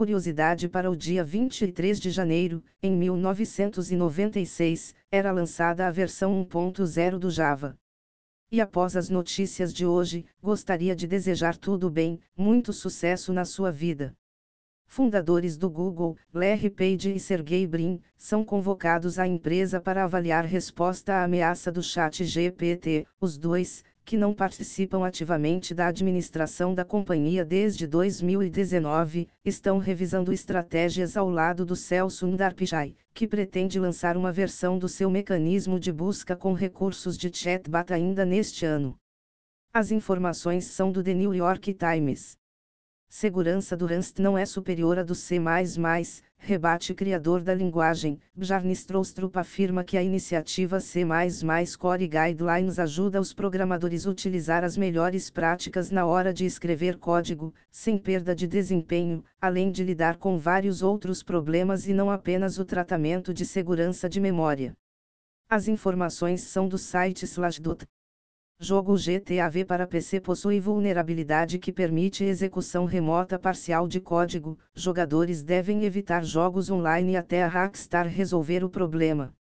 curiosidade para o dia 23 de janeiro, em 1996, era lançada a versão 1.0 do Java. E após as notícias de hoje, gostaria de desejar tudo bem, muito sucesso na sua vida. Fundadores do Google, Larry Page e Sergey Brin, são convocados à empresa para avaliar resposta à ameaça do chat GPT. Os dois, que não participam ativamente da administração da companhia desde 2019, estão revisando estratégias ao lado do Celso Pichai, que pretende lançar uma versão do seu mecanismo de busca com recursos de chatbot ainda neste ano. As informações são do The New York Times. Segurança do Rust não é superior à do C++, rebate criador da linguagem. Bjarne Stroustrup afirma que a iniciativa C++ Core Guidelines ajuda os programadores a utilizar as melhores práticas na hora de escrever código, sem perda de desempenho, além de lidar com vários outros problemas e não apenas o tratamento de segurança de memória. As informações são do site Slashdot. Jogo GTA V para PC possui vulnerabilidade que permite execução remota parcial de código. Jogadores devem evitar jogos online até a Rockstar resolver o problema.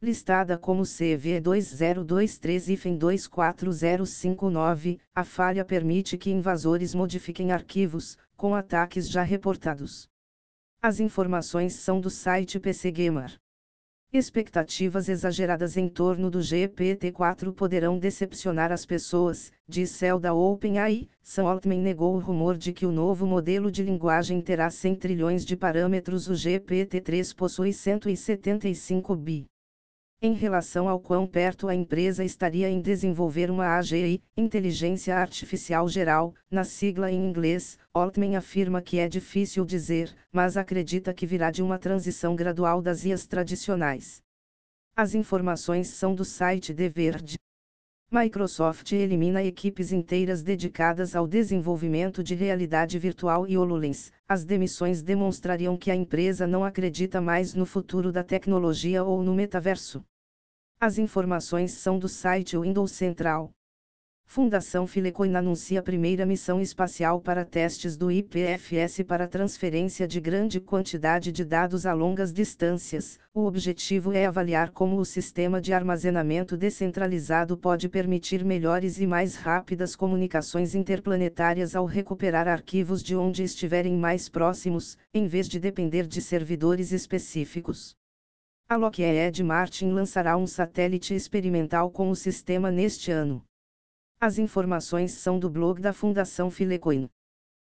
Listada como CV2023-24059, a falha permite que invasores modifiquem arquivos, com ataques já reportados. As informações são do site PC Gamer. Expectativas exageradas em torno do GPT-4 poderão decepcionar as pessoas, diz Cell da OpenAI. Sam Altman negou o rumor de que o novo modelo de linguagem terá 100 trilhões de parâmetros. O GPT-3 possui 175 bi em relação ao quão perto a empresa estaria em desenvolver uma AGI, Inteligência Artificial Geral, na sigla em inglês, Altman afirma que é difícil dizer, mas acredita que virá de uma transição gradual das IAs tradicionais. As informações são do site The Verge. Microsoft elimina equipes inteiras dedicadas ao desenvolvimento de realidade virtual e HoloLens. As demissões demonstrariam que a empresa não acredita mais no futuro da tecnologia ou no metaverso. As informações são do site Windows Central. Fundação Filecoin anuncia primeira missão espacial para testes do IPFS para transferência de grande quantidade de dados a longas distâncias. O objetivo é avaliar como o sistema de armazenamento descentralizado pode permitir melhores e mais rápidas comunicações interplanetárias ao recuperar arquivos de onde estiverem mais próximos, em vez de depender de servidores específicos. A Lockheed Martin lançará um satélite experimental com o sistema neste ano. As informações são do blog da Fundação Filecoin.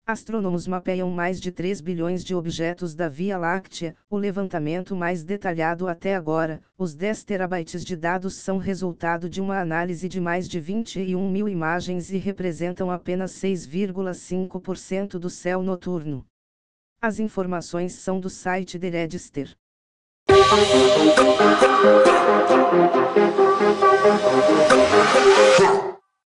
Astrônomos mapeiam mais de 3 bilhões de objetos da Via Láctea, o levantamento mais detalhado até agora. Os 10 terabytes de dados são resultado de uma análise de mais de 21 mil imagens e representam apenas 6,5% do céu noturno. As informações são do site The Register.